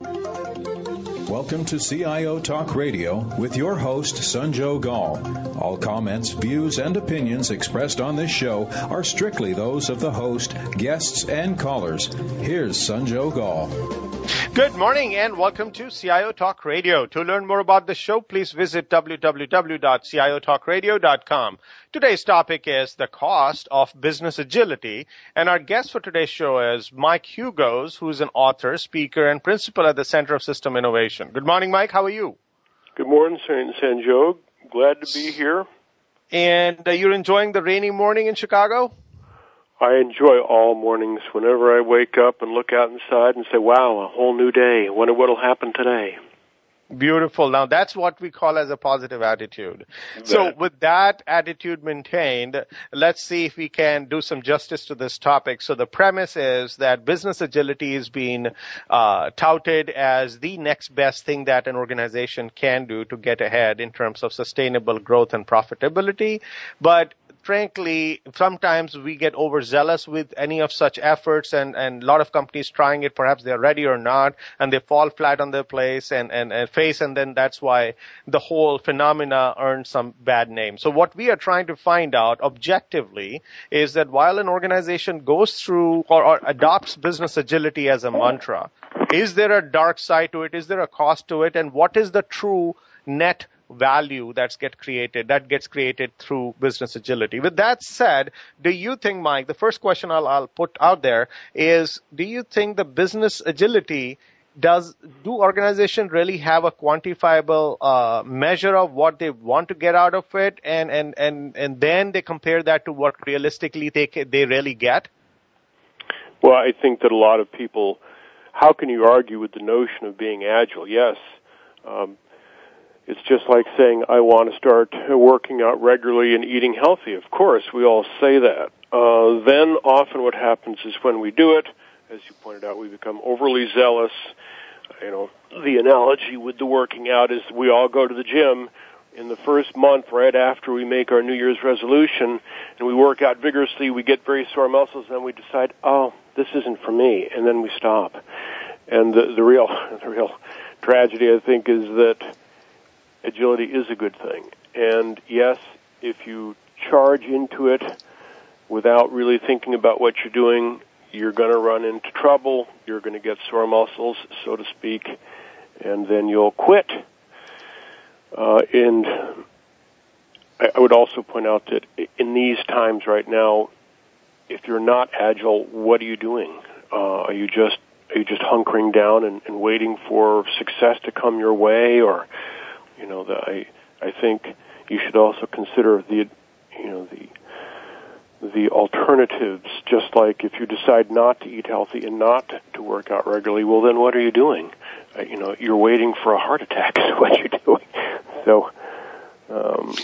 Welcome to CIO Talk Radio with your host, Sanjog Aul. All comments, views, and opinions expressed on this show are strictly those of the host, guests, and callers. Here's Sanjog Aul. Good morning and welcome to CIO Talk Radio. To learn more about the show, please visit www.ciotalkradio.com. Today's topic is the cost of business agility, and our guest for today's show is Mike Hugos, who's an author, speaker, and principal at the Center of System Innovation. Good morning, Mike. How are you? Good morning, Sanjog. Glad to be here. And uh, you're enjoying the rainy morning in Chicago? I enjoy all mornings whenever I wake up and look out inside and say, wow, a whole new day. I Wonder what'll happen today. Beautiful. Now that's what we call as a positive attitude. So with that attitude maintained, let's see if we can do some justice to this topic. So the premise is that business agility is being uh, touted as the next best thing that an organization can do to get ahead in terms of sustainable growth and profitability. But frankly, sometimes we get overzealous with any of such efforts and, and a lot of companies trying it, perhaps they're ready or not, and they fall flat on their place and, and, and face, and then that's why the whole phenomena earns some bad name. So what we are trying to find out objectively is that while an organization goes through or, or adopts business agility as a mantra, is there a dark side to it? Is there a cost to it? And what is the true net value that's get created that gets created through business agility. With that said, do you think, Mike? The first question I'll, I'll put out there is: Do you think the business agility does do organizations really have a quantifiable uh, measure of what they want to get out of it, and and and and then they compare that to what realistically they they really get? Well, I think that a lot of people. How can you argue with the notion of being agile? Yes, um, it's just like saying, I want to start working out regularly and eating healthy. Of course, we all say that. Uh, then often what happens is when we do it, as you pointed out, we become overly zealous. You know, the analogy with the working out is we all go to the gym in the first month right after we make our New Year's resolution and we work out vigorously, we get very sore muscles, and then we decide, oh, this isn't for me, and then we stop. And the, the real, the real tragedy, I think, is that agility is a good thing. And yes, if you charge into it without really thinking about what you're doing, you're going to run into trouble. You're going to get sore muscles, so to speak, and then you'll quit. Uh, and I would also point out that in these times right now, if you're not agile, what are you doing? Uh, are you just are you just hunkering down and, and waiting for success to come your way, or you know, the, I I think you should also consider the you know the the alternatives. Just like if you decide not to eat healthy and not to work out regularly, well, then what are you doing? Uh, you know, you're waiting for a heart attack. Is what you're doing. So. Um,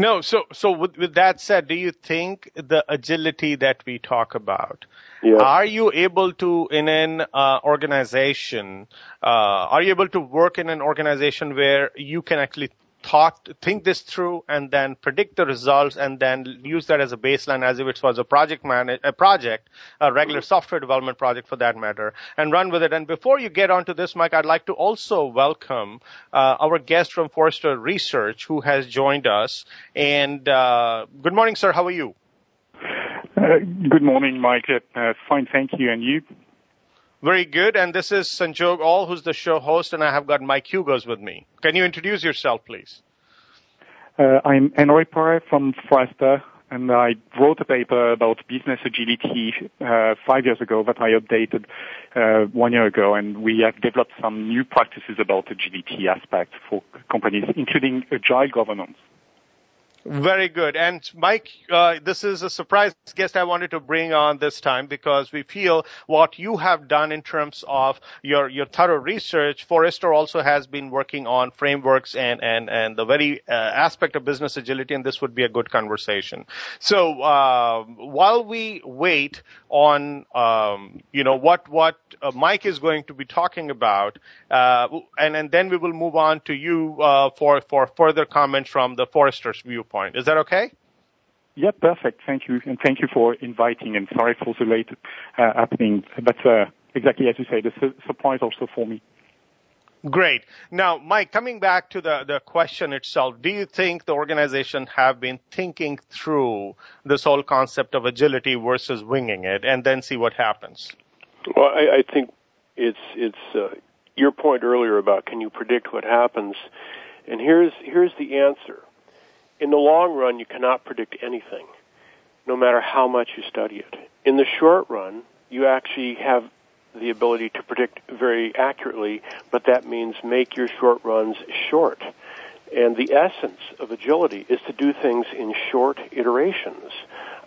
no, so so with, with that said, do you think the agility that we talk about, yeah. are you able to in an uh, organization, uh, are you able to work in an organization where you can actually thought, think this through and then predict the results and then use that as a baseline as if it was a project man, a project, a regular software development project for that matter, and run with it. And before you get onto this, Mike, I'd like to also welcome uh, our guest from Forrester Research who has joined us. And uh, good morning, sir. How are you? Uh, good morning, Mike. Uh, fine, thank you. And you? Very good. And this is Sanjog Aul, who's the show host, and I have got Mike Hugos with me. Can you introduce yourself, please? Uh, I'm Henry Peyret from Forrester. and I wrote a paper about business agility uh, five years ago that I updated uh, one year ago, and we have developed some new practices about agility aspects for companies, including agile governance. Very good. And Mike, uh, this is a surprise guest I wanted to bring on this time because we feel what you have done in terms of your, your thorough research, Forrester also has been working on frameworks and, and, and the very uh, aspect of business agility, and this would be a good conversation. So, uh, while we wait on, um, you know, what, what uh, Mike is going to be talking about, uh, and, and then we will move on to you, uh, for, for further comments from the Forrester's view point. Is that okay? Yeah, perfect. Thank you. And thank you for inviting and sorry for the late uh, happening. But uh, exactly as you say, the su- surprise also for me. Great. Now, Mike, coming back to the, the question itself, do you think the organization have been thinking through this whole concept of agility versus winging it and then see what happens? Well, I, I think it's, it's, uh, your point earlier about can you predict what happens? And here's, here's the answer in the long run, you cannot predict anything, no matter how much you study it. In the short run, you actually have the ability to predict very accurately, but that means make your short runs short. And the essence of agility is to do things in short iterations.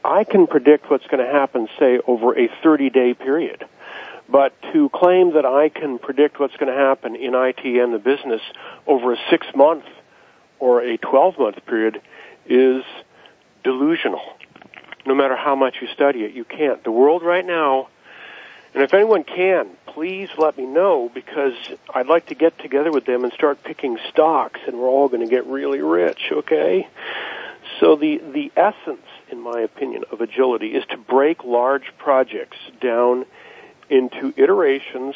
I can predict what's going to happen, say, over a 30 day period. But to claim that I can predict what's going to happen in IT and the business over a six month or a 12 month period is delusional. No matter how much you study it, you can't. The world right now, and if anyone can, please let me know because I'd like to get together with them and start picking stocks and we're all going to get really rich, okay? So the, the essence, in my opinion, of agility is to break large projects down into iterations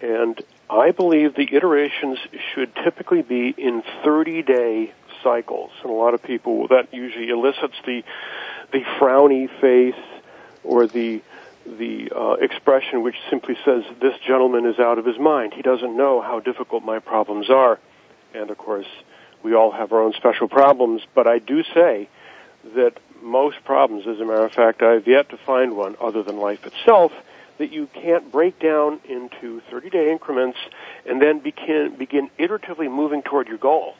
and I believe the iterations should typically be in 30 day cycles. And a lot of people, that usually elicits the, the frowny face or the, the uh, expression which simply says, this gentleman is out of his mind. He doesn't know how difficult my problems are. And of course, we all have our own special problems, but I do say that most problems, as a matter of fact, I've yet to find one other than life itself, that you can't break down into 30 day increments and then begin, begin iteratively moving toward your goal.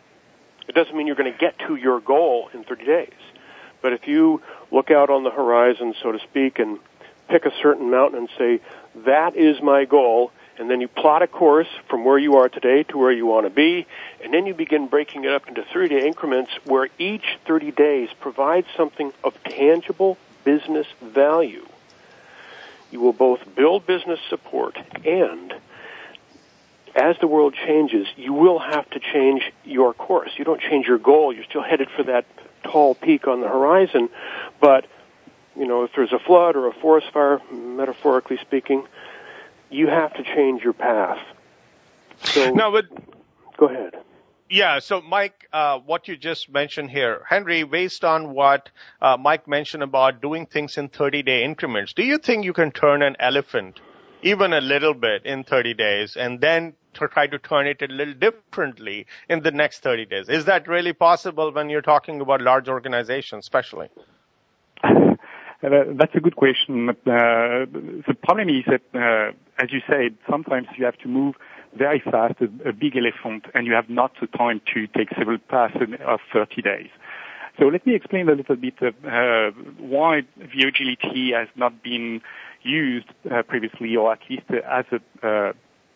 It doesn't mean you're going to get to your goal in 30 days. But if you look out on the horizon, so to speak, and pick a certain mountain and say, that is my goal, and then you plot a course from where you are today to where you want to be, and then you begin breaking it up into 30 day increments where each 30 days provides something of tangible business value you will both build business support and as the world changes, you will have to change your course. You don't change your goal. You're still headed for that tall peak on the horizon. But, you know, if there's a flood or a forest fire, metaphorically speaking, you have to change your path. So, no, but go ahead. Yeah. So, Mike, uh, what you just mentioned here, Henry, based on what uh, Mike mentioned about doing things in 30 day increments, do you think you can turn an elephant even a little bit in 30 days and then to try to turn it a little differently in the next 30 days? Is that really possible when you're talking about large organizations, especially? That's a good question. Uh, the problem is that, uh, as you said, sometimes you have to move very fast, a, a big elephant, and you have not the time to take several passes of 30 days. So let me explain a little bit uh, why the agility has not been used uh, previously, or at least as a uh,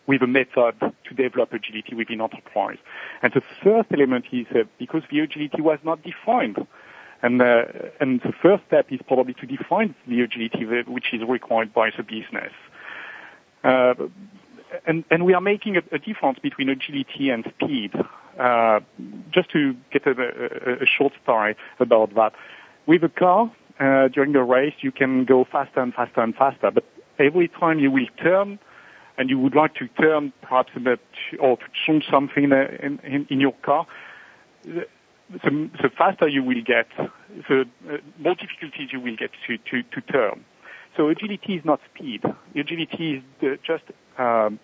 with a method to develop agility within enterprise. And the first element is uh, because the agility was not defined. And, uh, and the first step is probably to define the agility which is required by the business. Uh, and, and we are making a, a difference between agility and speed. Uh, just to get a, a, a, short story about that. With a car, uh, during the race, you can go faster and faster and faster, but every time you will turn, and you would like to turn perhaps a bit, or to change something in, in, in your car, the, the, faster you will get, the uh, more difficulties you will get to, to, to turn. So agility is not speed. Agility is just um,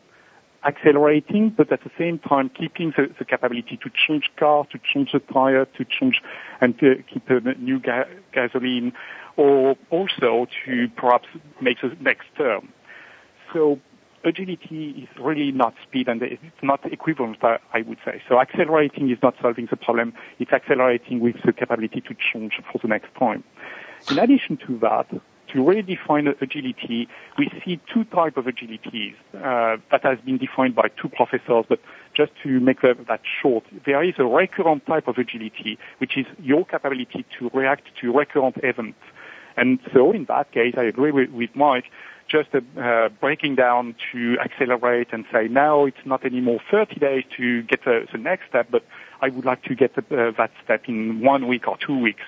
accelerating, but at the same time keeping the, the capability to change car, to change the tire, to change and to keep a new ga- gasoline, or also to perhaps make the next term. So agility is really not speed and it's not equivalent, I would say. So accelerating is not solving the problem. It's accelerating with the capability to change for the next time. In addition to that, to really define agility, we see two types of agilities uh, that has been defined by two professors, but just to make that short, there is a recurrent type of agility, which is your capability to react to recurrent events. And so in that case, I agree with, with Mike, just uh, breaking down to accelerate and say, now it's not anymore 30 days to get the, the next step, but I would like to get uh, that step in one week or two weeks.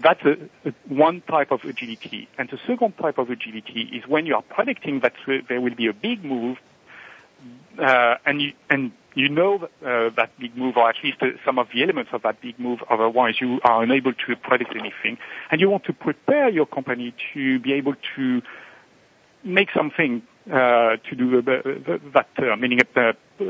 That's a, a, one type of agility. And the second type of agility is when you are predicting that there will be a big move, uh, and you, and you know uh, that big move, or at least uh, some of the elements of that big move. Otherwise, you are unable to predict anything, and you want to prepare your company to be able to make something to do that term, meaning it uh,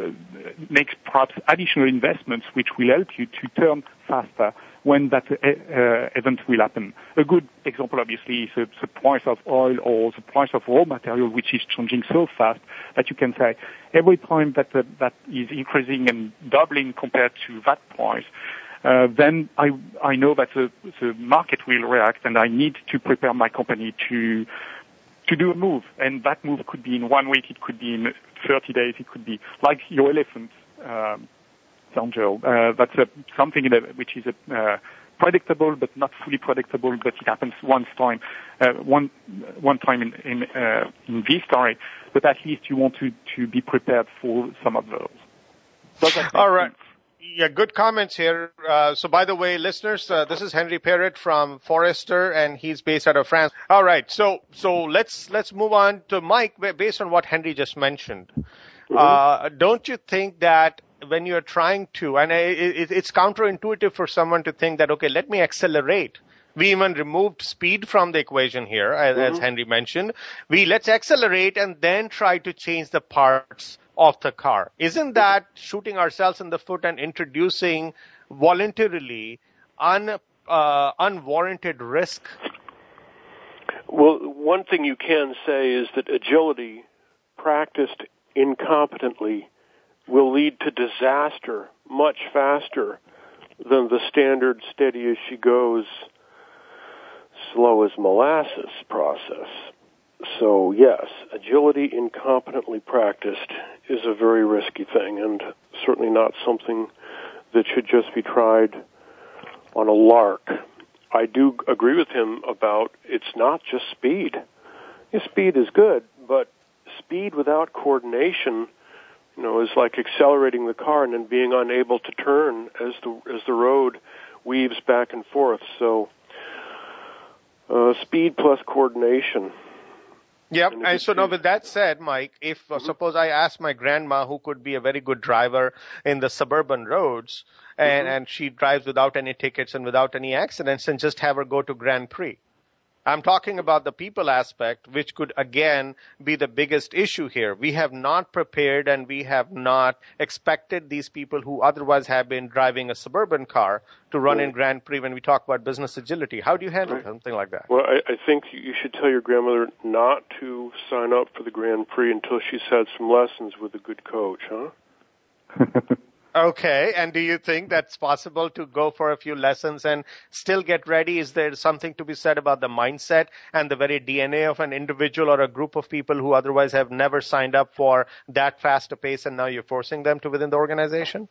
makes perhaps additional investments which will help you to turn faster when that uh, uh, event will happen. A good example, obviously, is the, price of oil or the price of raw material, which is changing so fast that you can say every time that uh, that is increasing and doubling compared to that price, uh, then I, I know that the market will react and I need to prepare my company to to do a move. And that move could be in one week, it could be in 30 days, it could be like your elephant, um, Sanjo. Uh, that's a, something a, which is a, uh, predictable but not fully predictable, but it happens once time, uh, one one time in in, uh, in this story. But at least you want to to be prepared for some of those. All right. Sense? Yeah, good comments here. Uh, so, by the way, listeners, uh, this is Henry Peyret from Forrester, and he's based out of France. All right, so so let's let's move on to Mike. Based on what Henry just mentioned, mm-hmm. uh, don't you think that when you're trying to, and it, it's counterintuitive for someone to think that okay, let me accelerate. We even removed speed from the equation here, as, mm-hmm. as Henry mentioned. We let's accelerate and then try to change the parts of the car. Isn't that shooting ourselves in the foot and introducing voluntarily un, uh, unwarranted risk? Well, one thing you can say is that agility practiced incompetently will lead to disaster much faster than the standard steady as she goes, slow as molasses process. So yes, agility incompetently practiced is a very risky thing and certainly not something that should just be tried on a lark. I do agree with him about it's not just speed. Yeah, speed is good, but speed without coordination, you know, is like accelerating the car and then being unable to turn as the as the road weaves back and forth. So, uh, speed plus coordination Yep. And so now with that said, Mike, if uh, mm-hmm. suppose I ask my grandma who could be a very good driver in the suburban roads and, mm-hmm. and she drives without any tickets and without any accidents and just have her go to Grand Prix. I'm talking about the people aspect, which could again be the biggest issue here. We have not prepared and we have not expected these people who otherwise have been driving a suburban car to run right. in Grand Prix when we talk about business agility. How do you handle right. something like that? Well, I, I think you should tell your grandmother not to sign up for the Grand Prix until she's had some lessons with a good coach, huh? Okay. And do you think that's possible to go for a few lessons and still get ready? Is there something to be said about the mindset and the very DNA of an individual or a group of people who otherwise have never signed up for that fast a pace and now you're forcing them to within the organization?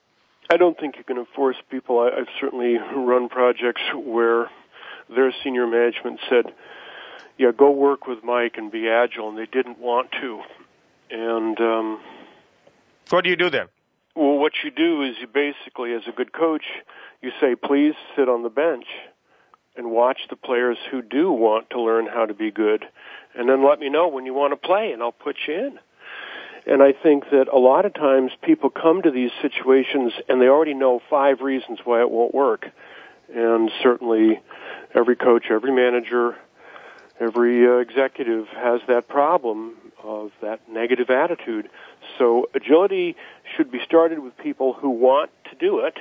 I don't think you can force people. I, I've certainly run projects where their senior management said, yeah, go work with Mike and be agile, and they didn't want to. And, um, what do you do then? Well, what you do is you basically, as a good coach, you say, please sit on the bench and watch the players who do want to learn how to be good, and then let me know when you want to play, and I'll put you in. And I think that a lot of times people come to these situations and they already know five reasons why it won't work. And certainly every coach, every manager, every uh, executive has that problem of that negative attitude. So agility should be started with people who want to do it,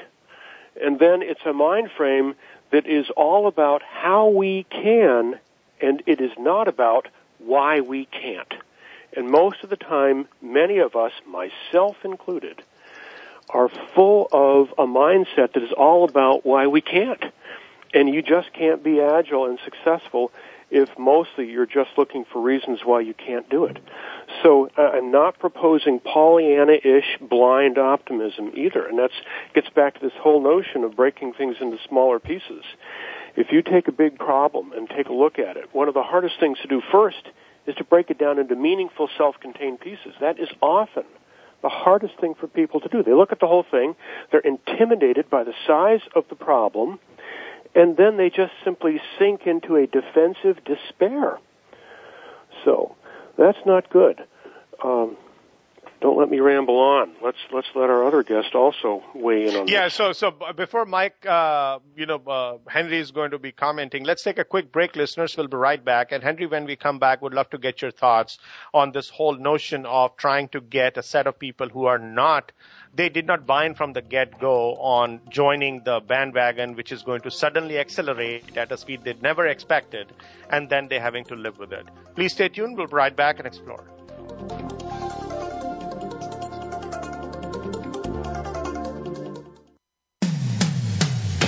and then it's a mind frame that is all about how we can, and it is not about why we can't. And most of the time, many of us, myself included, are full of a mindset that is all about why we can't. And you just can't be agile and successful if mostly you're just looking for reasons why you can't do it. So uh, I'm not proposing Pollyanna-ish blind optimism either, and that gets back to this whole notion of breaking things into smaller pieces. If you take a big problem and take a look at it, one of the hardest things to do first is to break it down into meaningful self-contained pieces. That is often the hardest thing for people to do. They look at the whole thing, they're intimidated by the size of the problem, and then they just simply sink into a defensive despair. So that's not good. Um, don't let me ramble on. Let's let's let our other guest also weigh in on yeah, this. so so before Mike, uh, you know, uh, Henry is going to be commenting. Let's take a quick break, listeners. We'll be right back. And Henry, when we come back, would love to get your thoughts on this whole notion of trying to get a set of people who are not they did not bind from the get go on joining the bandwagon, which is going to suddenly accelerate at a speed they'd never expected, and then they're having to live with it. Please stay tuned. We'll be right back and explore.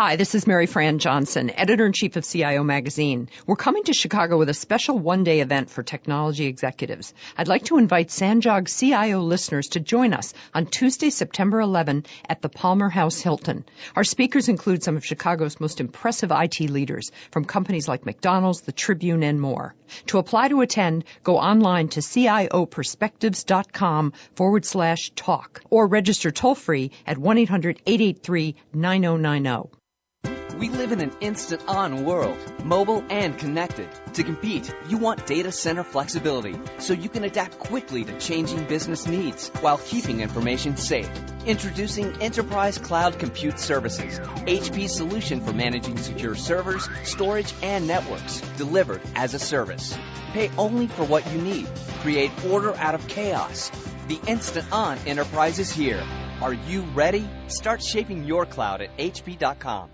Hi, this is Mary Fran Johnson, editor in chief of CIO Magazine. We're coming to Chicago with a special one day event for technology executives. I'd like to invite Sanjog CIO listeners to join us on Tuesday, September 11 at the Palmer House Hilton. Our speakers include some of Chicago's most impressive IT leaders from companies like McDonald's, the Tribune, and more. To apply to attend, go online to cioperspectives.com forward slash talk or register toll free at 1-800-883-9090. We live in an instant on world, mobile and connected. To compete, you want data center flexibility so you can adapt quickly to changing business needs while keeping information safe. Introducing Enterprise Cloud Compute Services, HP's solution for managing secure servers, storage, and networks, delivered as a service. Pay only for what you need. Create order out of chaos. The instant on enterprise is here. Are you ready? Start shaping your cloud at hp.com.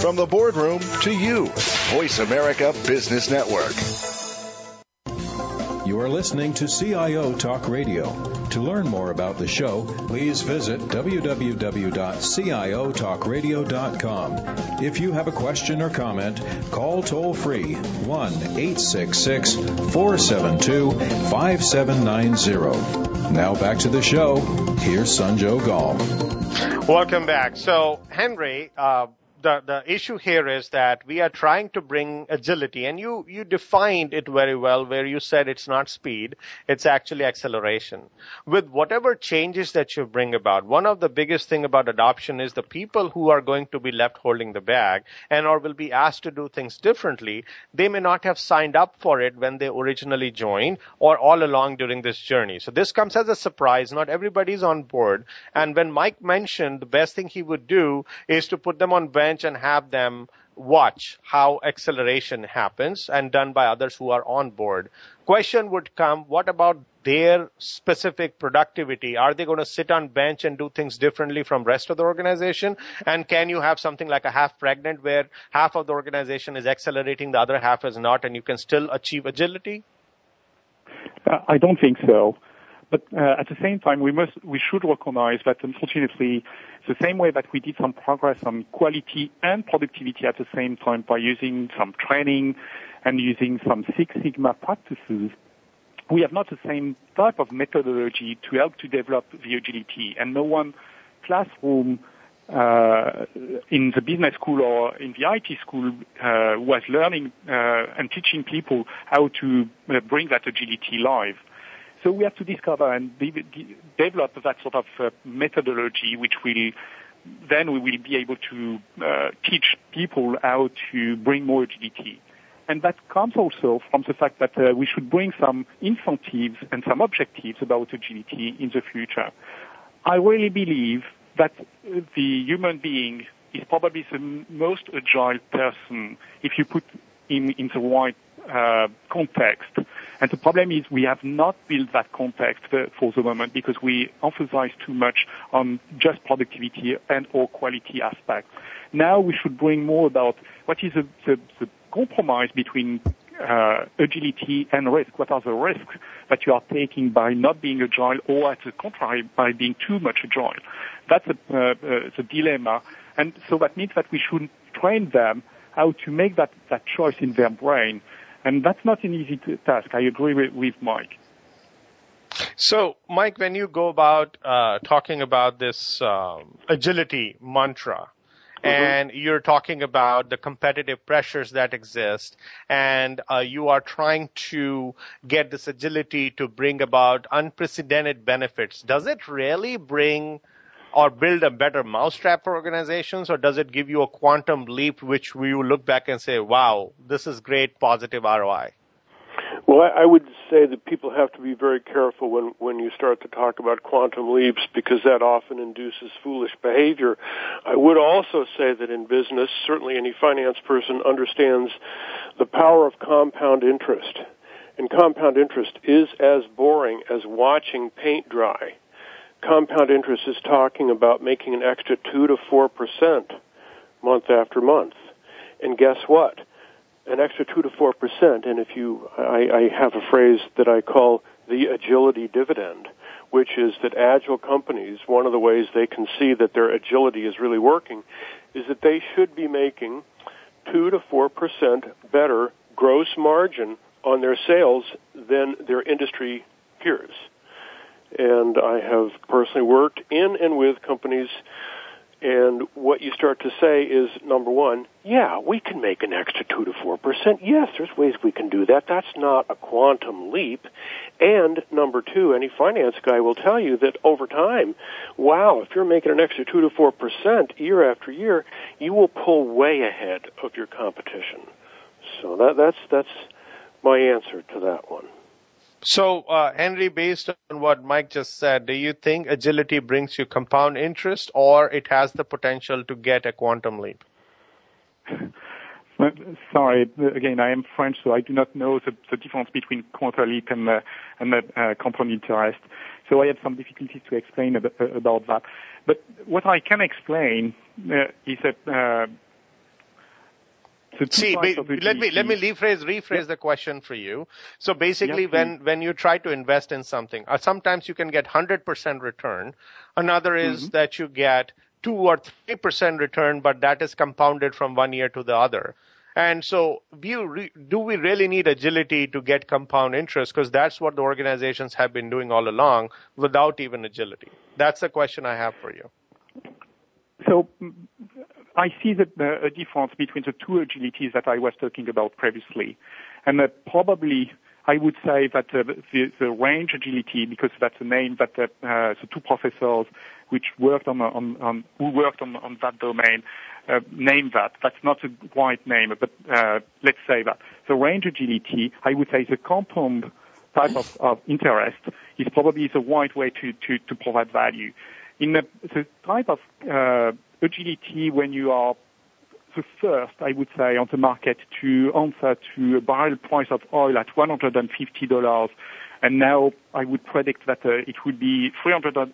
From the boardroom to you, Voice America Business Network. You are listening to CIO Talk Radio. To learn more about the show, please visit www.ciotalkradio.com. If you have a question or comment, call toll free 1 866 472 5790. Now back to the show. Here's Sanjog Aul. Welcome back. So, Henry, uh, the, the issue here is that we are trying to bring agility and you, you defined it very well where you said it's not speed, it's actually acceleration. With whatever changes that you bring about, one of the biggest thing about adoption is the people who are going to be left holding the bag and or will be asked to do things differently, they may not have signed up for it when they originally joined or all along during this journey. So this comes as a surprise. Not everybody's on board. And when Mike mentioned the best thing he would do is to put them on bench bench and have them watch how acceleration happens and done by others who are on board. Question would come, what about their specific productivity? Are they going to sit on bench and do things differently from rest of the organization? And can you have something like a half pregnant where half of the organization is accelerating, the other half is not, and you can still achieve agility? Uh, I don't think so. But uh, at the same time, we must, we should recognize that unfortunately, the same way that we did some progress on quality and productivity at the same time by using some training and using some Six Sigma practices, we have not the same type of methodology to help to develop the agility. And no one classroom uh, in the business school or in the IT school uh, was learning uh, and teaching people how to uh, bring that agility live. So we have to discover and de- de- develop that sort of uh, methodology, which will then we will be able to uh, teach people how to bring more agility. And that comes also from the fact that uh, we should bring some incentives and some objectives about agility in the future. I really believe that the human being is probably the most agile person if you put him in the right uh, context. And the problem is we have not built that context for, for, the moment because we emphasize too much on just productivity and or quality aspects. Now we should bring more about what is the, the, the compromise between uh, agility and risk. What are the risks that you are taking by not being agile or at the contrary by being too much agile? That's a, uh, uh, the dilemma. And so that means that we should train them how to make that, that choice in their brain and that's not an easy task. I agree with, with Mike. So, Mike, when you go about uh, talking about this um, agility mantra, Mm-hmm. and you're talking about the competitive pressures that exist and uh, you are trying to get this agility to bring about unprecedented benefits does it really bring or build a better mousetrap for organizations, or does it give you a quantum leap which we will look back and say, wow, this is great positive ROI? Well, I would say that people have to be very careful when, when you start to talk about quantum leaps because that often induces foolish behavior. I would also say that in business, certainly any finance person understands the power of compound interest. And compound interest is as boring as watching paint dry compound interest is talking about making an extra 2 to 4% month after month. And guess what? An extra 2 to 4%, and if you, I, I have a phrase that I call the agility dividend, which is that agile companies, one of the ways they can see that their agility is really working, is that they should be making 2 to 4% better gross margin on their sales than their industry peers and I have personally worked in and with companies and what you start to say is number one, yeah, we can make an extra two to four percent. Yes, there's ways we can do that. That's not a quantum leap. And number two, any finance guy will tell you that over time, wow, if you're making an extra two to four percent year after year, you will pull way ahead of your competition. So that, that's that's my answer to that one. So, uh, Henry, based on what Mike just said, do you think agility brings you compound interest or it has the potential to get a quantum leap? Sorry, again, I am French, so I do not know the, the difference between quantum leap and, uh, and uh, compound interest. So I have some difficulties to explain about, that. But what I can explain uh, is that uh, See, let me let me rephrase rephrase the question for you. So basically, when when you try to invest in something, uh, sometimes you can get hundred percent return. Another is mm-hmm. that you get two or three percent return, but that is compounded from one year to the other. And so, do, re- do we really need agility to get compound interest? Because that's what the organizations have been doing all along without even agility. That's the question I have for you. So I see the, uh, a difference between the two agilities that I was talking about previously. And uh, probably I would say that uh, the, the, range agility, because that's the name that uh, the two professors which worked on, on, on who worked on, on that domain uh, named that. That's not a right name, but uh, let's say that. The range agility, I would say the compound type of, of interest is probably the right way to, to, to provide value. In the, the type of uh, agility when you are the first, I would say, on the market to answer to a barrel price of oil at $150. And now I would predict that uh, it would be $300.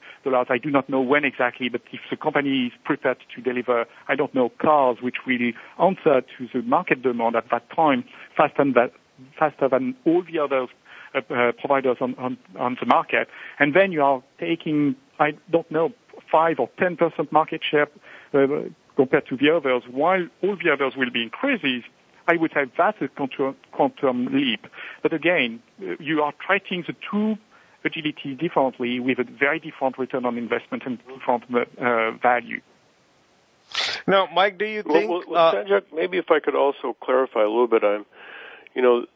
I do not know when exactly, but if the company is prepared to deliver, I don't know, cars which will answer to the market demand at that time faster than, faster than all the other uh, uh, providers on, on, on the market. And then you are taking, I don't know, 5 or 10% market share compared to the others, while all the others will be increases, I would say that's a quantum leap. But again, uh, you are treating the two agility differently with a very different return on investment and different uh, value. Now, Mike, do you think? Well, well, uh, Sanjog, maybe if I could also clarify a little bit, I'm, you know,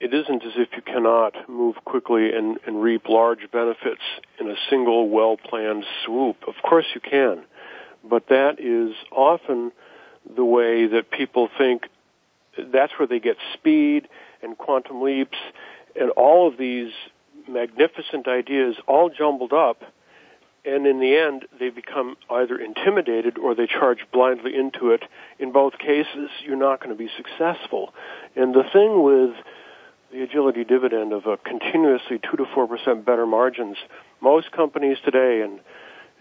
it isn't as if you cannot move quickly and, and reap large benefits in a single well-planned swoop. Of course you can but that is often the way that people think that's where they get speed and quantum leaps and all of these magnificent ideas all jumbled up and in the end, they become either intimidated or they charge blindly into it. In both cases, you're not going to be successful. And the thing with the agility dividend of a continuously 2 to 4% better margins, most companies today, and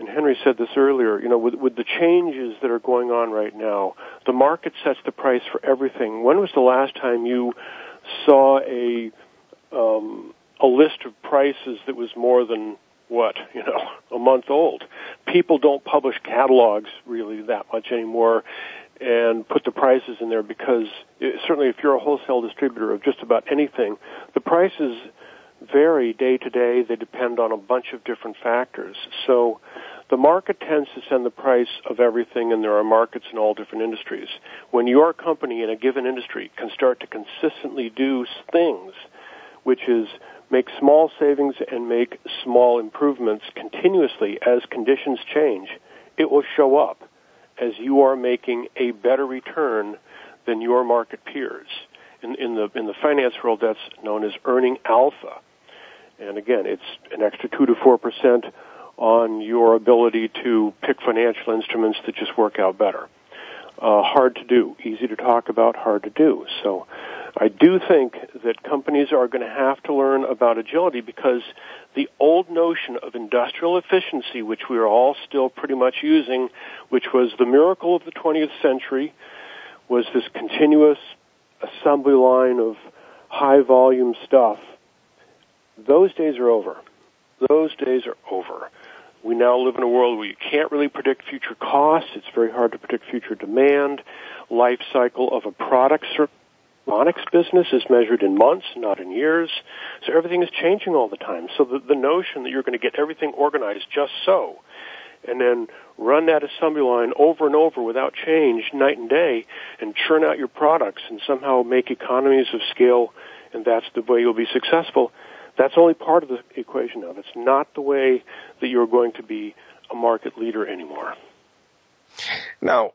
and Henry said this earlier, you know, with, with the changes that are going on right now, the market sets the price for everything. When was the last time you saw a um, a list of prices that was more than what you know a month old. People don't publish catalogs really that much anymore and put the prices in there because it, certainly if you're a wholesale distributor of just about anything, the prices vary day to day. They depend on a bunch of different factors. So the market tends to send the price of everything, and there are markets in all different industries. When your company in a given industry can start to consistently do things, which is make small savings and make small improvements continuously as conditions change, it will show up as you are making a better return than your market peers. In, in the in the finance world, that's known as earning alpha, and again, it's an extra two to four percent on your ability to pick financial instruments that just work out better. Uh, hard to do, easy to talk about, hard to do. So I do think that companies are going to have to learn about agility because the old notion of industrial efficiency, which we are all still pretty much using, which was the miracle of the 20th century, was this continuous assembly line of high volume stuff. Those days are over. Those days are over. We now live in a world where you can't really predict future costs. It's very hard to predict future demand. Life cycle of a product electronics business is measured in months, not in years. So everything is changing all the time. So the, the notion that you're going to get everything organized just so, and then run that assembly line over and over without change night and day, and churn out your products and somehow make economies of scale, and that's the way you'll be successful. That's only part of the equation now. That's not the way that you're going to be a market leader anymore. Now,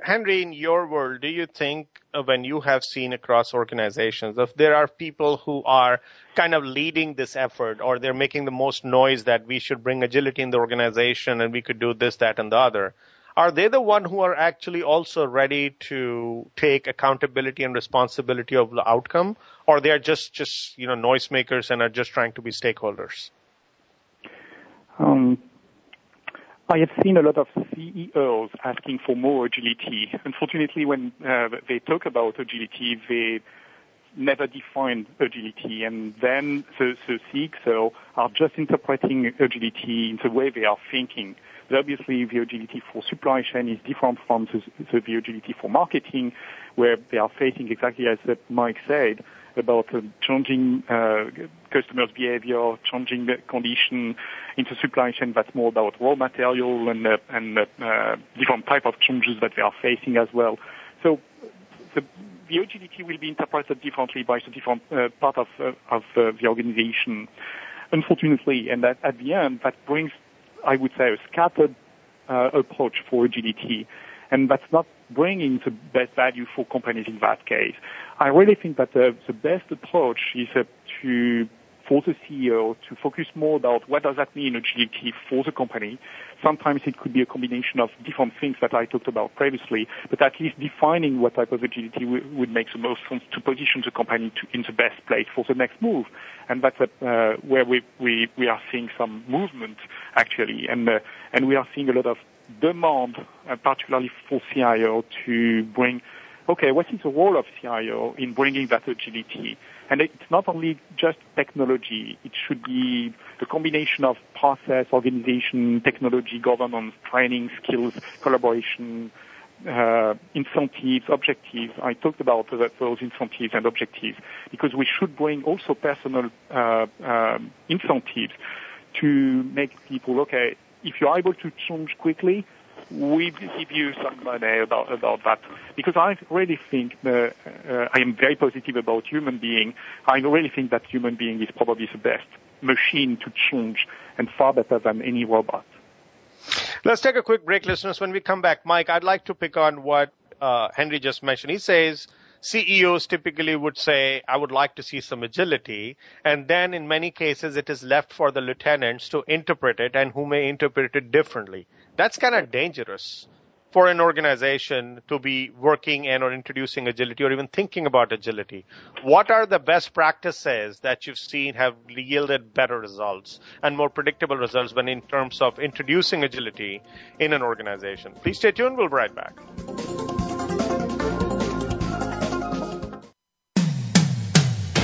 Henry, in your world, do you think when you have seen across organizations, if there are people who are kind of leading this effort or they're making the most noise that we should bring agility in the organization and we could do this, that, and the other, are they the one who are actually also ready to take accountability and responsibility of the outcome, or they are just just you know noisemakers and are just trying to be stakeholders? Um, I have seen a lot of CEOs asking for more agility. Unfortunately, when uh, they talk about agility, they never define agility, and then the, the CXO are just interpreting agility in the way they are thinking. Obviously, the agility for supply chain is different from the, agility for marketing, where they are facing exactly as Mike said, about changing uh, customers' behavior, changing the condition in the supply chain. That's more about raw material and uh, and uh, different type of changes that they are facing as well. So the, agility will be interpreted differently by the different uh, part of uh, of uh, the organization. Unfortunately, and that at the end, that brings, I would say, a scattered uh, approach for agility, and that's not bringing the best value for companies in that case. I really think that the, the best approach is uh, to for the CEO to focus more about what does that mean agility for the company. Sometimes it could be a combination of different things that I talked about previously, but at least defining what type of agility w- would make the most sense to position the company to, in the best place for the next move. And that's uh, where we, we, we are seeing some movement actually, and uh, and we are seeing a lot of demand, uh, particularly for CIO, to bring okay, what is the role of CIO in bringing that agility? And it's not only just technology. It should be the combination of process, organization, technology, governance, training, skills, collaboration, uh, incentives, objectives. I talked about those incentives and objectives because we should bring also personal uh, um, incentives to make people, okay, if you're able to change quickly, we give you some money about about that because I really think uh, uh, I am very positive about human being. I really think that human being is probably the best machine to change and far better than any robot. Let's take a quick break, listeners. When we come back, Mike, I'd like to pick on what uh, Henry just mentioned. He says CEOs typically would say, I would like to see some agility. And then in many cases, it is left for the lieutenants to interpret it and who may interpret it differently. That's kind of dangerous for an organization to be working and or introducing agility or even thinking about agility. What are the best practices that you've seen have yielded better results and more predictable results when in terms of introducing agility in an organization? Please stay tuned. We'll be right back.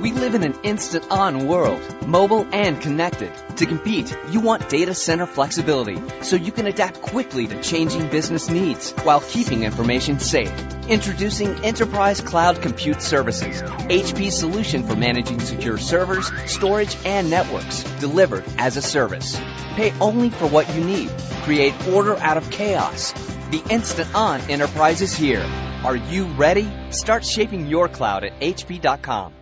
We live in an instant on world, mobile and connected. To compete, you want data center flexibility so you can adapt quickly to changing business needs while keeping information safe. Introducing Enterprise Cloud Compute Services, HP's solution for managing secure servers, storage, and networks, delivered as a service. Pay only for what you need. Create order out of chaos. The instant on enterprise is here. Are you ready? Start shaping your cloud at hp.com.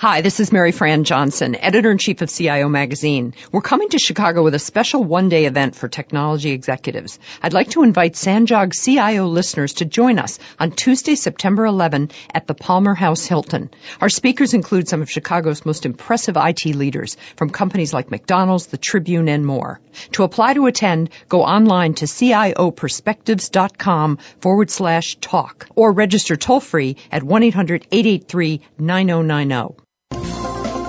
Hi, this is Maryfran Johnson, editor in chief of CIO Magazine. We're coming to Chicago with a special one day event for technology executives. I'd like to invite Sanjog CIO listeners to join us on Tuesday, September 11 at the Palmer House Hilton. Our speakers include some of Chicago's most impressive IT leaders from companies like McDonald's, the Tribune, and more. To apply to attend, go online to cioperspectives.com forward slash talk or register toll free at 1-800-883-9090.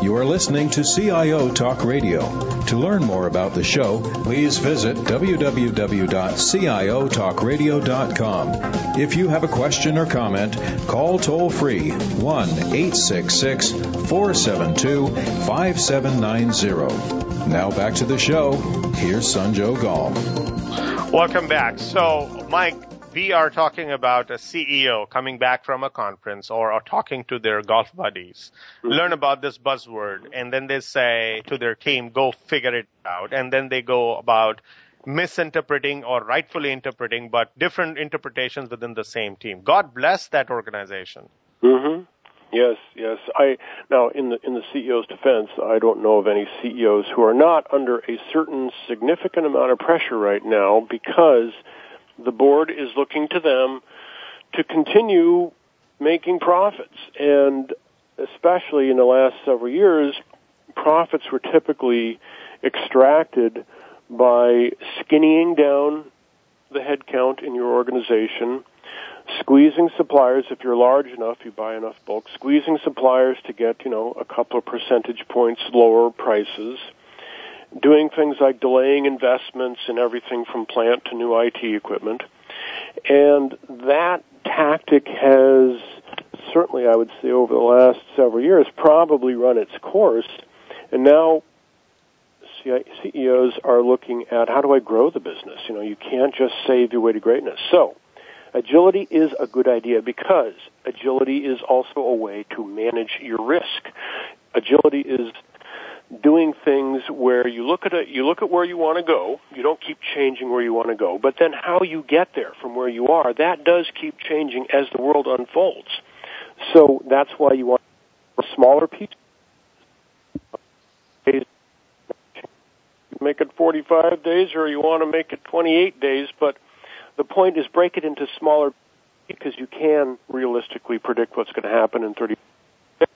You are listening to CIO Talk Radio. To learn more about the show, please visit www.ciotalkradio.com. If you have a question or comment, call toll free 1 866 472 5790. Now back to the show. Here's Sanjog Aul. Welcome back. So, Mike, we are talking about a CEO coming back from a conference or, or talking to their golf buddies, mm-hmm. learn about this buzzword, and then they say to their team, go figure it out. And then they go about misinterpreting or rightfully interpreting, but different interpretations within the same team. God bless that organization. Mm-hmm. Yes, yes. I now in the in the CEO's defense, I don't know of any CEOs who are not under a certain significant amount of pressure right now because the board is looking to them to continue making profits. And especially in the last several years, profits were typically extracted by skinnying down the headcount in your organization, squeezing suppliers if you're large enough, you buy enough bulk, squeezing suppliers to get, you know, a couple of percentage points lower prices doing things like delaying investments in everything from plant to new IT equipment. And that tactic has certainly, I would say, over the last several years, probably run its course. And now CEOs are looking at how do I grow the business? You know, you can't just save your way to greatness. So, agility is a good idea because agility is also a way to manage your risk. Agility is doing things where you look at it, you look at where you want to go. You don't keep changing where you want to go, but then how you get there from where you are, that does keep changing as the world unfolds. So that's why you want a smaller piece. Make it 45 days, or you want to make it 28 days. But the point is, break it into smaller because you can realistically predict what's going to happen in 30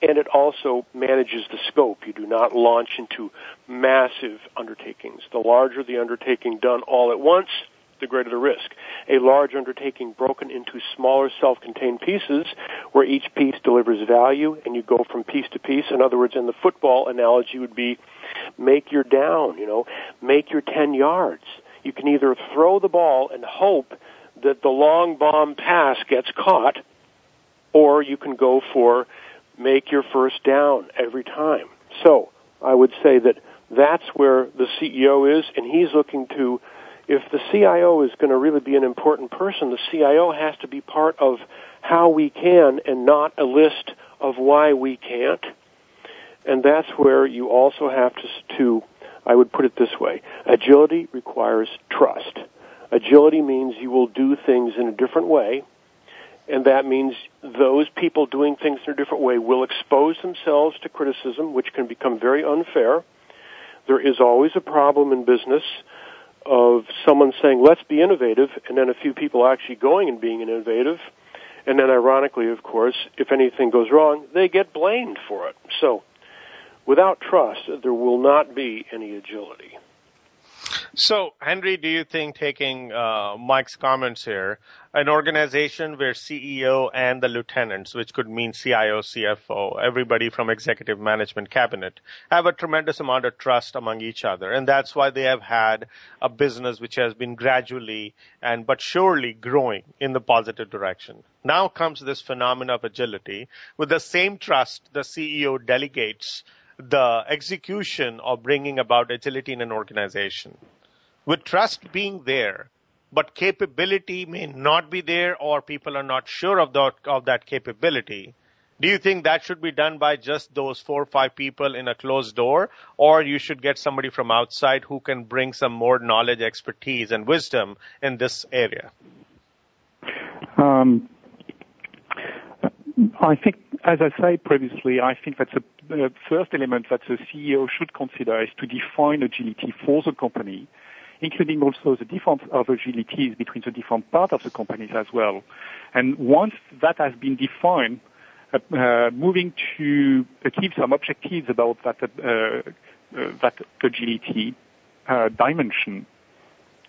and it also manages the scope. You do not launch into massive undertakings. The larger the undertaking done all at once, the greater the risk. A large undertaking broken into smaller self-contained pieces where each piece delivers value and you go from piece to piece. In other words, in the football analogy would be make your down, you know, make your 10 yards. You can either throw the ball and hope that the long bomb pass gets caught or you can go for make your first down every time. So I would say that that's where the CEO is, and he's looking to, if the CIO is going to really be an important person, the CIO has to be part of how we can and not a list of why we can't. And that's where you also have to, to I would put it this way, agility requires trust. Agility means you will do things in a different way and that means those people doing things in a different way will expose themselves to criticism, which can become very unfair. There is always a problem in business of someone saying, let's be innovative, and then a few people actually going and being innovative. And then ironically, of course, if anything goes wrong, they get blamed for it. So without trust, there will not be any agility. So, Henry, do you think taking uh, Mike's comments here, an organization where CEO and the lieutenants, which could mean CIO, CFO, everybody from executive management cabinet, have a tremendous amount of trust among each other, and that's why they have had a business which has been gradually and but surely growing in the positive direction. Now comes this phenomenon of agility. With the same trust, the CEO delegates the execution of bringing about agility in an organization with trust being there, but capability may not be there or people are not sure of, the, of that capability, do you think that should be done by just those four or five people in a closed door, or you should get somebody from outside who can bring some more knowledge, expertise, and wisdom in this area? Um, I think, as I said previously, I think that the first element that the CEO should consider is to define agility for the company including also the difference of agilities between the different parts of the companies as well. And once that has been defined, uh, uh, moving to achieve some objectives about that uh, uh that agility uh, dimension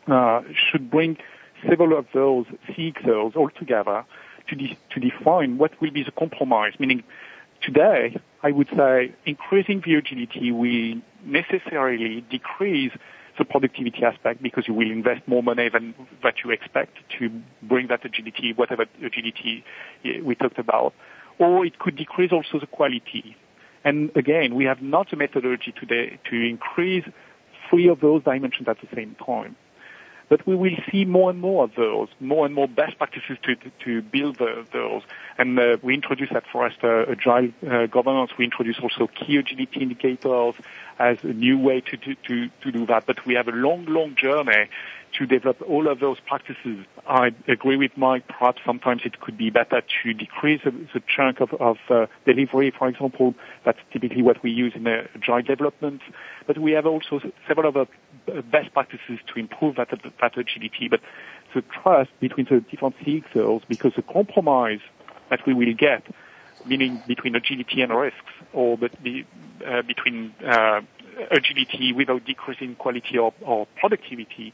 uh, should bring several of those CXOs all together to, de- to define what will be the compromise. Meaning, today I would say increasing the agility will necessarily decrease the productivity aspect because you will invest more money than what you expect to bring that agility, whatever agility eh, we talked about. Or it could decrease also the quality. And again, we have not the methodology today to increase three of those dimensions at the same time. But we will see more and more of those, more and more best practices to, to build the, those. And uh, we introduce at Forrester Agile uh, Governance. We introduce also key agility indicators as a new way to, to, to, to do that. But we have a long, long journey to develop all of those practices. I agree with Mike. Perhaps sometimes it could be better to decrease the, the chunk of, of uh, delivery, for example. That's typically what we use in uh, agile development. But we have also several other best practices to improve that, that agility. But the trust between the different CXOs, because the compromise that we will get, meaning between agility and risks, or be, uh, between uh, agility without decreasing quality or, or productivity,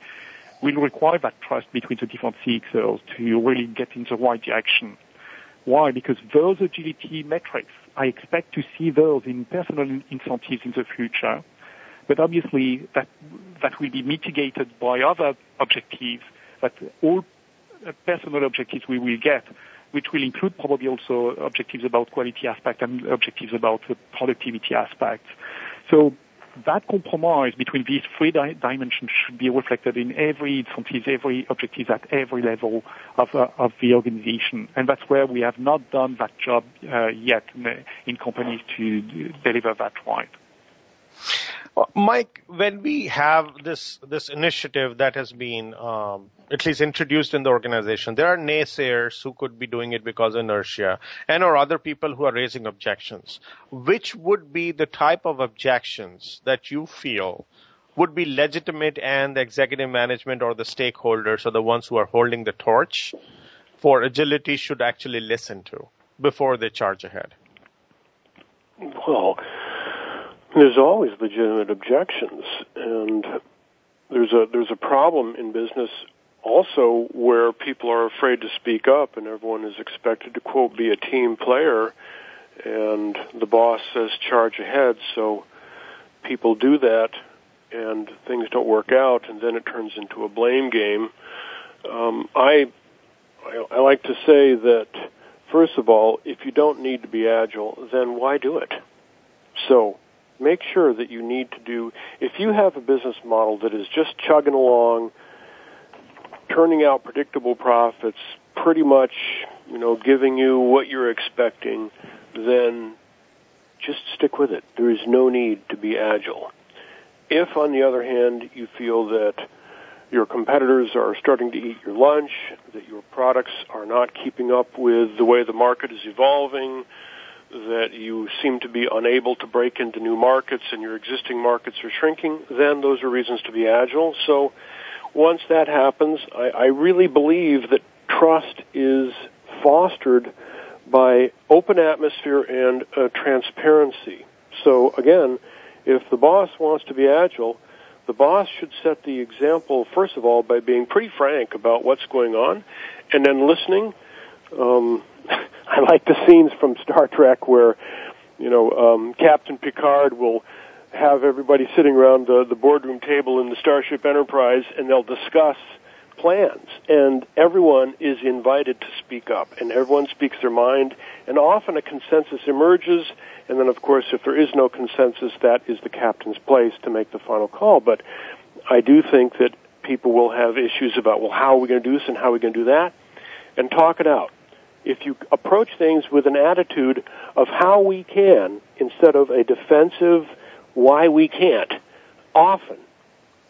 will require that trust between the different CXOs to really get in the right direction. Why? Because those agility metrics, I expect to see those in personal incentives in the future, but obviously that that will be mitigated by other objectives. That all personal objectives we will get, which will include probably also objectives about quality aspect and objectives about the productivity aspect. So that compromise between these three di- dimensions should be reflected in every incentive, every objective at every level of, uh, of the organization. And that's where we have not done that job uh, yet in, in, companies to deliver that right. Uh, Mike, when we have this this initiative that has been um, at least introduced in the organization, there are naysayers who could be doing it because of inertia, and or other people who are raising objections. Which would be the type of objections that you feel would be legitimate, and the executive management or the stakeholders or the ones who are holding the torch for agility should actually listen to before they charge ahead? Well there's always legitimate objections, and there's a there's a problem in business also where people are afraid to speak up, and everyone is expected to quote be a team player, and the boss says charge ahead, so people do that, and things don't work out, and then it turns into a blame game. Um, I, I I like to say that first of all, if you don't need to be agile, then why do it? So make sure that you need to do, if you have a business model that is just chugging along, turning out predictable profits, pretty much, you know, giving you what you're expecting, then just stick with it. There is no need to be agile. If, on the other hand, you feel that your competitors are starting to eat your lunch, that your products are not keeping up with the way the market is evolving, that you seem to be unable to break into new markets and your existing markets are shrinking, then those are reasons to be agile. So once that happens, I, I really believe that trust is fostered by open atmosphere and uh, transparency. So again, if the boss wants to be agile, the boss should set the example first of all by being pretty frank about what's going on, and then listening. Um, I like the scenes from Star Trek where, you know, um, Captain Picard will have everybody sitting around the, the boardroom table in the Starship Enterprise, and they'll discuss plans. And everyone is invited to speak up, and everyone speaks their mind, and often a consensus emerges. And then, of course, if there is no consensus, that is the captain's place to make the final call. But I do think that people will have issues about, well, how are we going to do this and how are we going to do that? And talk it out. If you approach things with an attitude of how we can instead of a defensive, why we can't, often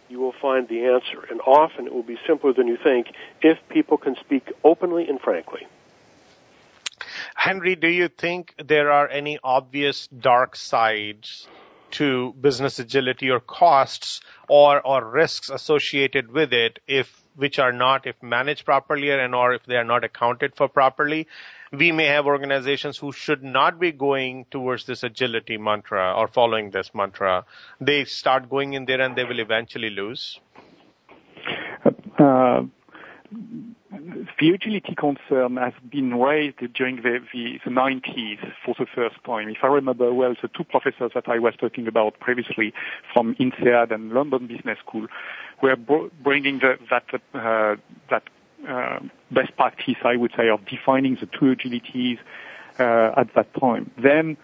you will find the answer. And often it will be simpler than you think if people can speak openly and frankly. Henry, do you think there are any obvious dark sides to business agility or costs or, or risks associated with it if which are not if managed properly and or if they are not accounted for properly we may have organizations who should not be going towards this agility mantra or following this mantra. They start going in there and they will eventually lose. Uh, the agility concern has been raised during the, the, the, 90s for the first time. If I remember well, the two professors that I was talking about previously from INSEAD and London Business School were bringing the, that, uh, that uh, best practice, I would say, of defining the two agilities uh, at that time. Then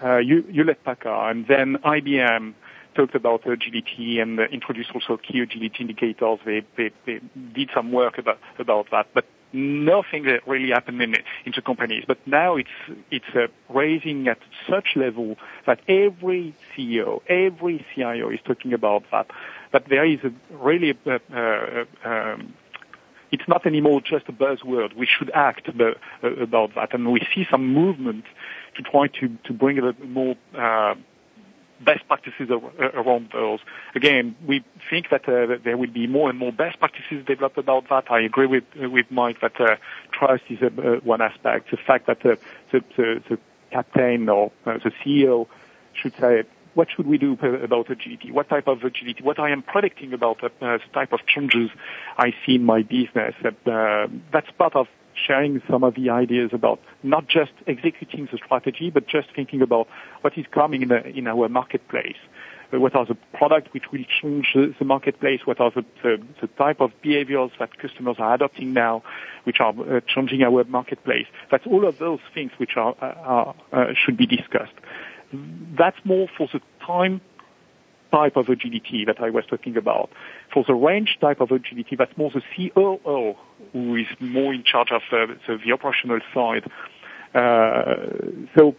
uh, Hewlett Packard and then IBM talked about agility and introduced also key agility indicators. They, they, they did some work about, about that, but nothing that really happened in, into companies. But now it's it's uh, raising at such level that every CEO, every CIO is talking about that. But there is a really uh, uh, um, it's not anymore just a buzzword. We should act about, about that. And we see some movement to try to, to bring a more uh, best practices around those. Again, we think that, uh, there will be more and more best practices developed about that. I agree with with Mike that uh, trust is uh, one aspect. The fact that uh, the, the, the captain or uh, the CEO should say what should we do about agility? What type of agility? What I am predicting about uh, the type of changes I see in my business. Uh, that's part of sharing some of the ideas about not just executing the strategy, but just thinking about what is coming in, the, in our marketplace. Uh, what are the products which will change the, marketplace? What are the, the, the, type of behaviors that customers are adopting now, which are uh, changing our marketplace? That's all of those things which are, are uh, should be discussed that's more for the time type of agility that I was talking about. For the range type of agility, that's more the COO who is more in charge of uh, the, the, operational side. Uh, so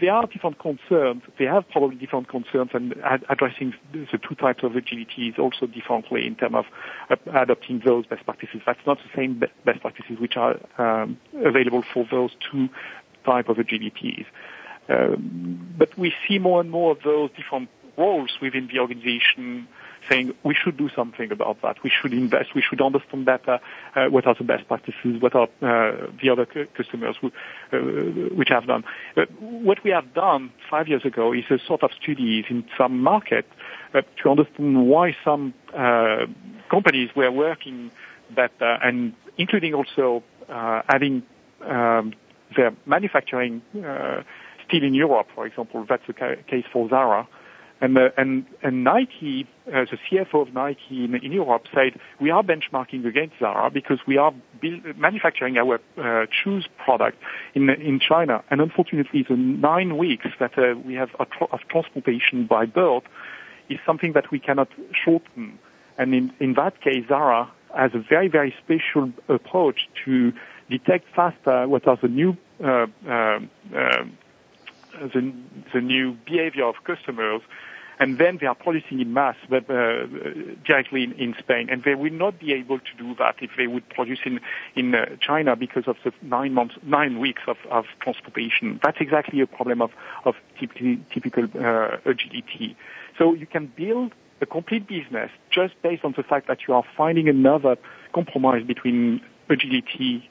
there are different concerns. They have probably different concerns, and ad- addressing the two types of agility is also differently in terms of uh, adopting those best practices. That's not the same be- best practices which are um, available for those two type of agilities. Um, but we see more and more of those different roles within the organization saying we should do something about that. We should invest. We should understand better uh, what are the best practices, what are uh, the other customers who, uh, which have done. But what we have done five years ago is a sort of studies in some market uh, to understand why some uh, companies were working better and including also uh, adding um, their manufacturing still in Europe, for example. That's the ca- case for Zara. And, uh, and, and Nike, uh, the CFO of Nike in, in, Europe said, we are benchmarking against Zara because we are build, manufacturing our uh, shoes product in, in China. And unfortunately, the nine weeks that uh, we have of transportation by bird is something that we cannot shorten. And in, in that case, Zara has a very, very special approach to detect faster what are the new uh, uh, the, the new behavior of customers, and then they are producing in mass but, uh, directly in, in, Spain. And they will not be able to do that if they would produce in, in uh, China because of the nine months, nine weeks of, of transportation. That's exactly a problem of, of typical, typical uh, agility. So you can build a complete business just based on the fact that you are finding another compromise between agility,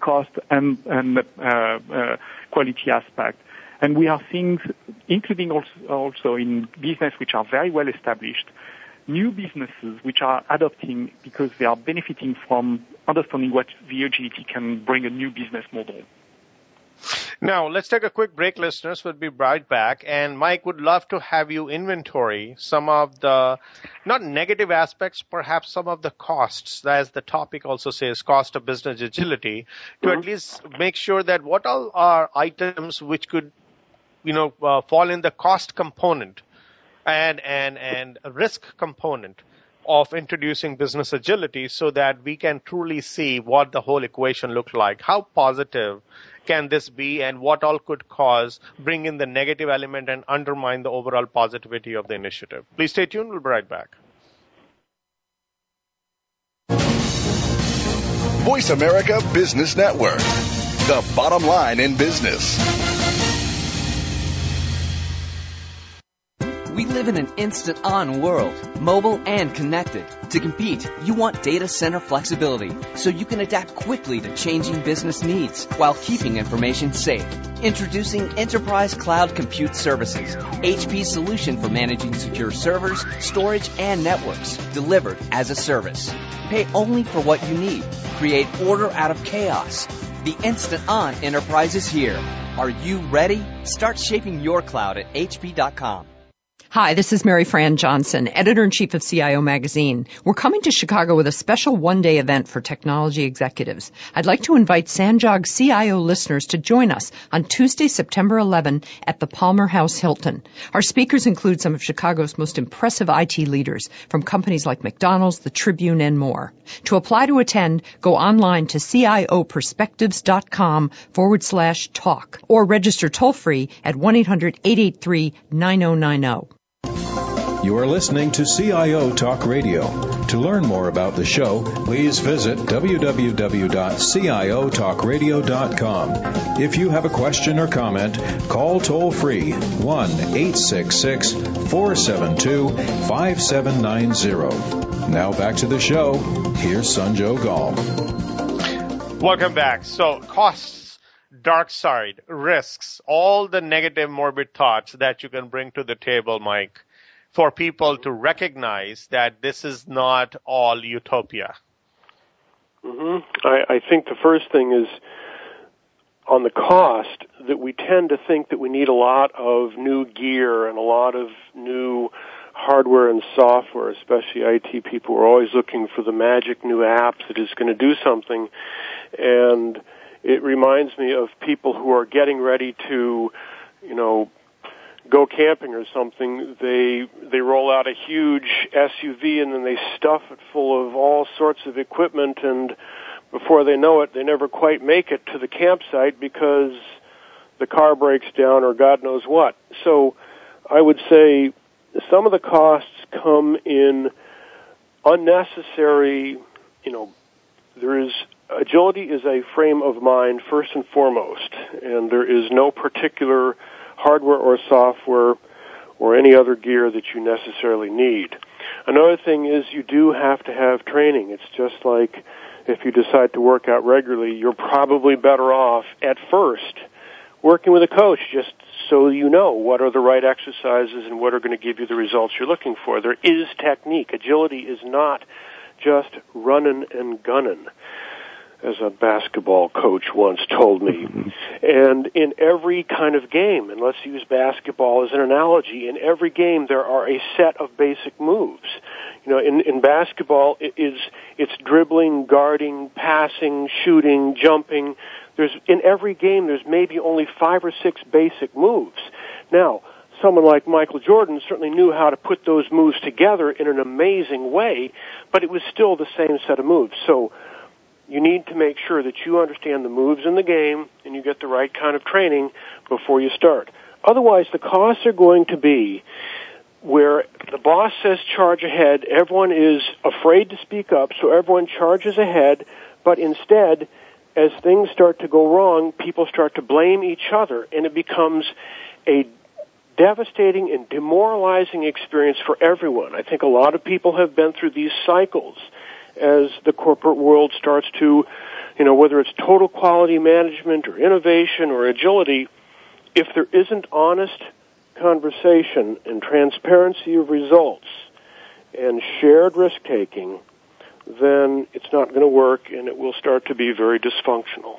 cost, and, and uh, uh, quality aspect. And we are seeing, including also, in business which are very well established, new businesses which are adopting because they are benefiting from understanding what the agility can bring a new business model. Now, let's take a quick break, listeners. We'll be right back. And Mike would love to have you inventory some of the, not negative aspects, perhaps some of the costs, as the topic also says, cost of business agility, to mm-hmm. at least make sure that what all are items which could, you know, uh, fall in the cost component and, and, and risk component of introducing business agility so that we can truly see what the whole equation looked like. How positive can this be and what all could cause, bring in the negative element and undermine the overall positivity of the initiative. Please stay tuned. We'll be right back. Voice America Business Network, the bottom line in business. We live in an instant on world, mobile and connected. To compete, you want data center flexibility so you can adapt quickly to changing business needs while keeping information safe. Introducing Enterprise Cloud Compute Services, HP's solution for managing secure servers, storage, and networks, delivered as a service. Pay only for what you need. Create order out of chaos. The instant on enterprise is here. Are you ready? Start shaping your cloud at hp.com. Hi, this is Maryfran Johnson, editor in chief of CIO Magazine. We're coming to Chicago with a special one day event for technology executives. I'd like to invite Sanjog CIO listeners to join us on Tuesday, September 11 at the Palmer House Hilton. Our speakers include some of Chicago's most impressive IT leaders from companies like McDonald's, the Tribune, and more. To apply to attend, go online to CIOperspectives.com forward slash talk or register toll free at 1-800-883-9090. You are listening to CIO Talk Radio. To learn more about the show, please visit www.ciotalkradio.com. If you have a question or comment, call toll free 1 866 472 5790. Now back to the show. Here's Sanjog Aul. Welcome back. So, costs, dark side, risks, all the negative, morbid thoughts that you can bring to the table, Mike for people to recognize that this is not all utopia? Mm-hmm. I, I think the first thing is on the cost that we tend to think that we need a lot of new gear and a lot of new hardware and software, especially IT people are always looking for the magic new app that is going to do something. And it reminds me of people who are getting ready to, you know, go camping or something, they they roll out a huge SUV and then they stuff it full of all sorts of equipment and before they know it, they never quite make it to the campsite because the car breaks down or God knows what. So I would say some of the costs come in unnecessary, you know, there is agility is a frame of mind first and foremost, and there is no particular hardware or software or any other gear that you necessarily need. Another thing is you do have to have training. It's just like if you decide to work out regularly, you're probably better off at first working with a coach just so you know what are the right exercises and what are going to give you the results you're looking for. There is technique. Agility is not just running and gunning as a basketball coach once told me. And in every kind of game, and let's use basketball as an analogy, in every game there are a set of basic moves. You know, in, in basketball, it is, it's dribbling, guarding, passing, shooting, jumping. There's, in every game, there's maybe only five or six basic moves. Now, someone like Michael Jordan certainly knew how to put those moves together in an amazing way, but it was still the same set of moves. So, you need to make sure that you understand the moves in the game and you get the right kind of training before you start. Otherwise, the costs are going to be where the boss says charge ahead, everyone is afraid to speak up, so everyone charges ahead, but instead, as things start to go wrong, people start to blame each other, and it becomes a devastating and demoralizing experience for everyone. I think a lot of people have been through these cycles as the corporate world starts to, you know, whether it's total quality management or innovation or agility, if there isn't honest conversation and transparency of results and shared risk taking, then it's not going to work and it will start to be very dysfunctional.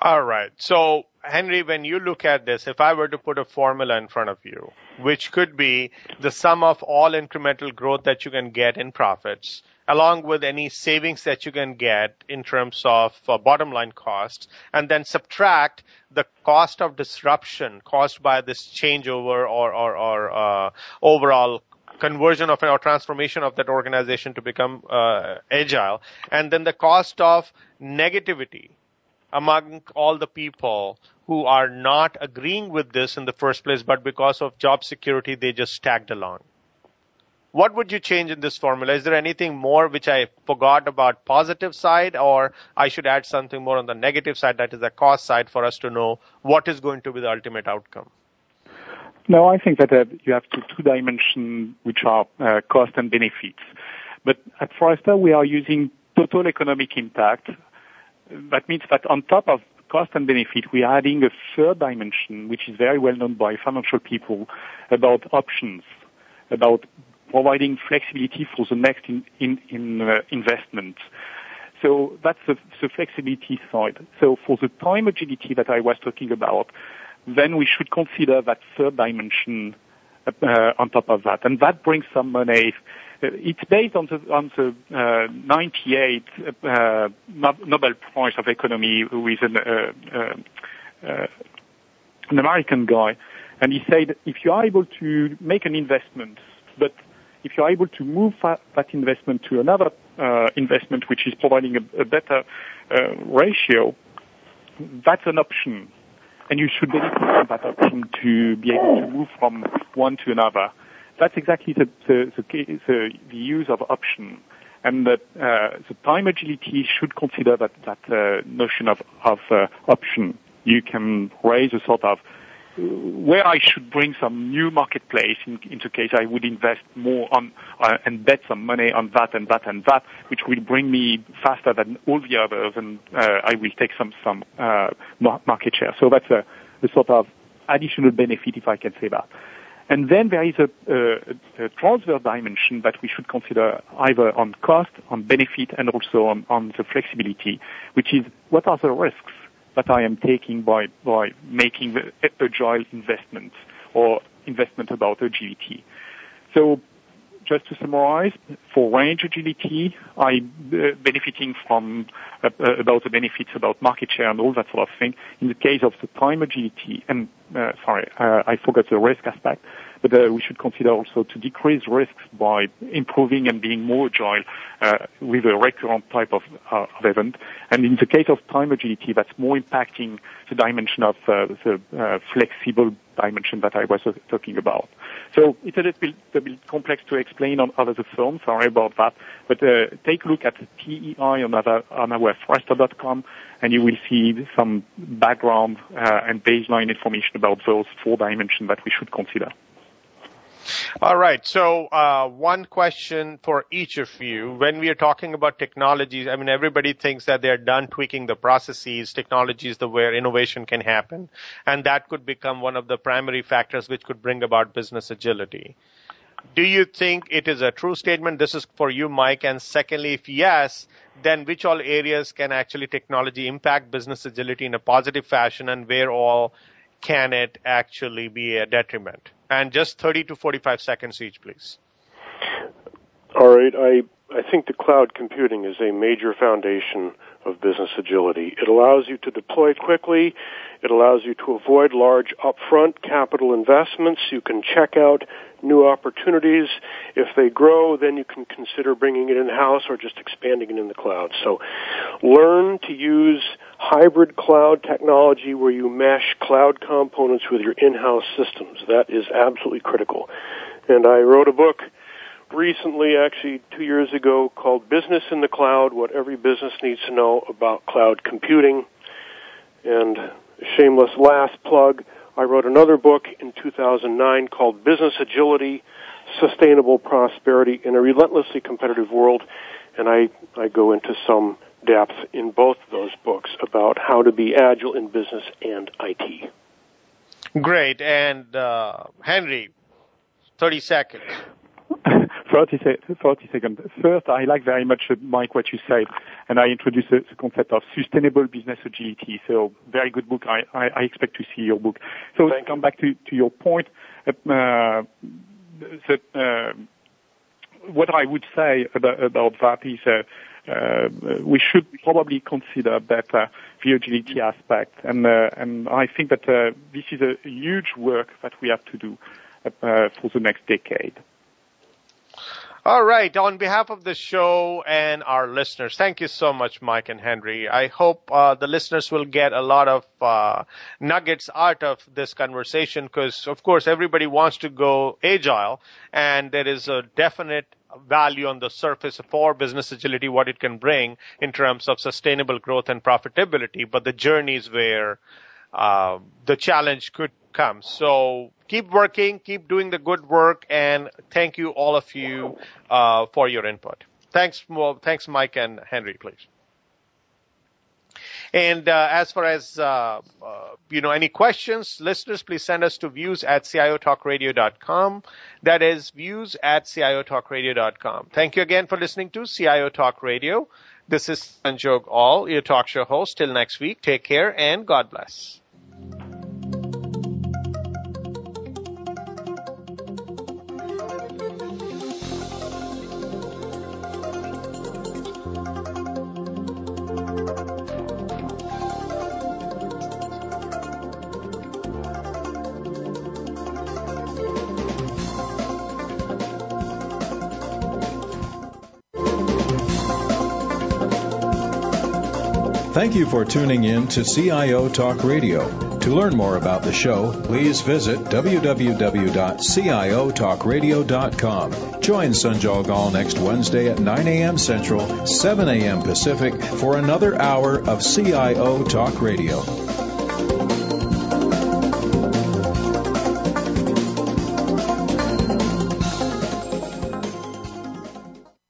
All right. So, Henry, when you look at this, if I were to put a formula in front of you, which could be the sum of all incremental growth that you can get in profits, along with any savings that you can get in terms of uh, bottom line costs, and then subtract the cost of disruption caused by this changeover or, or, or uh, overall conversion of or transformation of that organization to become uh, agile, and then the cost of negativity among all the people who are not agreeing with this in the first place, but because of job security, they just tagged along. What would you change in this formula? Is there anything more which I forgot about positive side, or I should add something more on the negative side, that is the cost side, for us to know what is going to be the ultimate outcome? No, I think that uh, you have two, two dimensions which are uh, cost and benefits. But at Forrester, we are using total economic impact that means that on top of cost and benefit, we are adding a third dimension, which is very well known by financial people, about options, about providing flexibility for the next in, in, in uh, investment. So that's the, the, flexibility side. So for the time agility that I was talking about, then we should consider that third dimension uh, on top of that. And that brings some money it's based on the, on the uh, 98 uh, Nobel Prize of Economy, is an, uh, uh, uh, an American guy, and he said if you are able to make an investment, but if you are able to move that, that investment to another uh, investment which is providing a, a better ratio, that's an option, and you should benefit from that option to be able to move from one to another that's exactly the, the, the, the use of option. And that uh, the time agility should consider that, that uh, notion of, of uh, option. You can raise a sort of uh, where I should bring some new marketplace in, into case I would invest more on uh, and bet some money on that and that and that, which will bring me faster than all the others, and uh, I will take some some uh, market share. So that's a, a, sort of additional benefit, if I can say that. And then there is a, a, a, transfer dimension that we should consider either on cost, on benefit, and also on, on the flexibility, which is what are the risks that I am taking by, by making the agile investments or investment about agility. So just to summarize, for range agility, I'm uh, benefiting from uh, uh, about the benefits about market share and all that sort of thing. In the case of the time agility, and uh, sorry, uh, I forgot the risk aspect. But uh, we should consider also to decrease risks by improving and being more agile with a recurrent type of, event. And in the case of time agility, that's more impacting the dimension of the flexible dimension that I was talking about. So it's a little bit, a bit complex to explain on other the phone. Sorry about that. But uh, take a look at TEI on our, on our Forrester.com and you will see some background uh, and baseline information about those four dimensions that we should consider. All right. So, uh, one question for each of you. When we are talking about technologies, I mean, everybody thinks that they're done tweaking the processes. Technology is the where innovation can happen. And that could become one of the primary factors which could bring about business agility. Do you think it is a true statement? This is for you, Mike. And secondly, if yes, then which all areas can actually technology impact business agility in a positive fashion and where all can it actually be a detriment? And just 30 to 45 seconds each, please. All right. I, I think the cloud computing is a major foundation of business agility. It allows you to deploy quickly. It allows you to avoid large upfront capital investments. You can check out new opportunities. If they grow, then you can consider bringing it in-house or just expanding it in the cloud. So learn to use hybrid cloud technology where you mesh cloud components with your in-house systems. That is absolutely critical. And I wrote a book recently, actually two years ago, called Business in the Cloud, What Every Business Needs to Know About Cloud Computing. And shameless last plug, I wrote another book in 2009 called Business Agility, Sustainable Prosperity in a Relentlessly Competitive World, and I, I go into some depth in both those books about how to be agile in business and IT. Great. And uh, Henry, 30 seconds. 30, 30 seconds. First, I like very much, uh, Mike, what you said, and I introduced the, the concept of sustainable business agility. So, very good book. I, I, I expect to see your book. So, Thank to come back to, to your point, uh, that, uh, what I would say about, about that is uh, uh, we should probably consider that uh, the agility aspect, and uh, and I think that uh, this is a huge work that we have to do uh, for the next decade. All right. On behalf of the show and our listeners, thank you so much, Mike and Henry. I hope uh, the listeners will get a lot of uh, nuggets out of this conversation because, of course, everybody wants to go agile, and there is a definite value on the surface for business agility, what it can bring in terms of sustainable growth and profitability, but the journey is where uh, the challenge could come. So keep working, keep doing the good work, and thank you all of you uh, for your input. Thanks, thanks, Mike and Henry, please. And uh, as far as uh, uh, you know, any questions, listeners, please send us to views at ciotalkradio.com. That is views at ciotalkradio.com. Thank you again for listening to CIO Talk Radio. This is Sanjog Aul, your talk show host. Till next week, take care and God bless. Thank you for tuning in to CIO Talk Radio. To learn more about the show, please visit www.ciotalkradio.com. Join Sanjog Aul next Wednesday at 9 a.m. Central, 7 a.m. Pacific for another hour of CIO Talk Radio.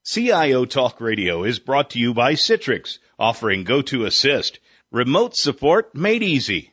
CIO Talk Radio is brought to you by Citrix offering go to GoToAssist, remote support made easy.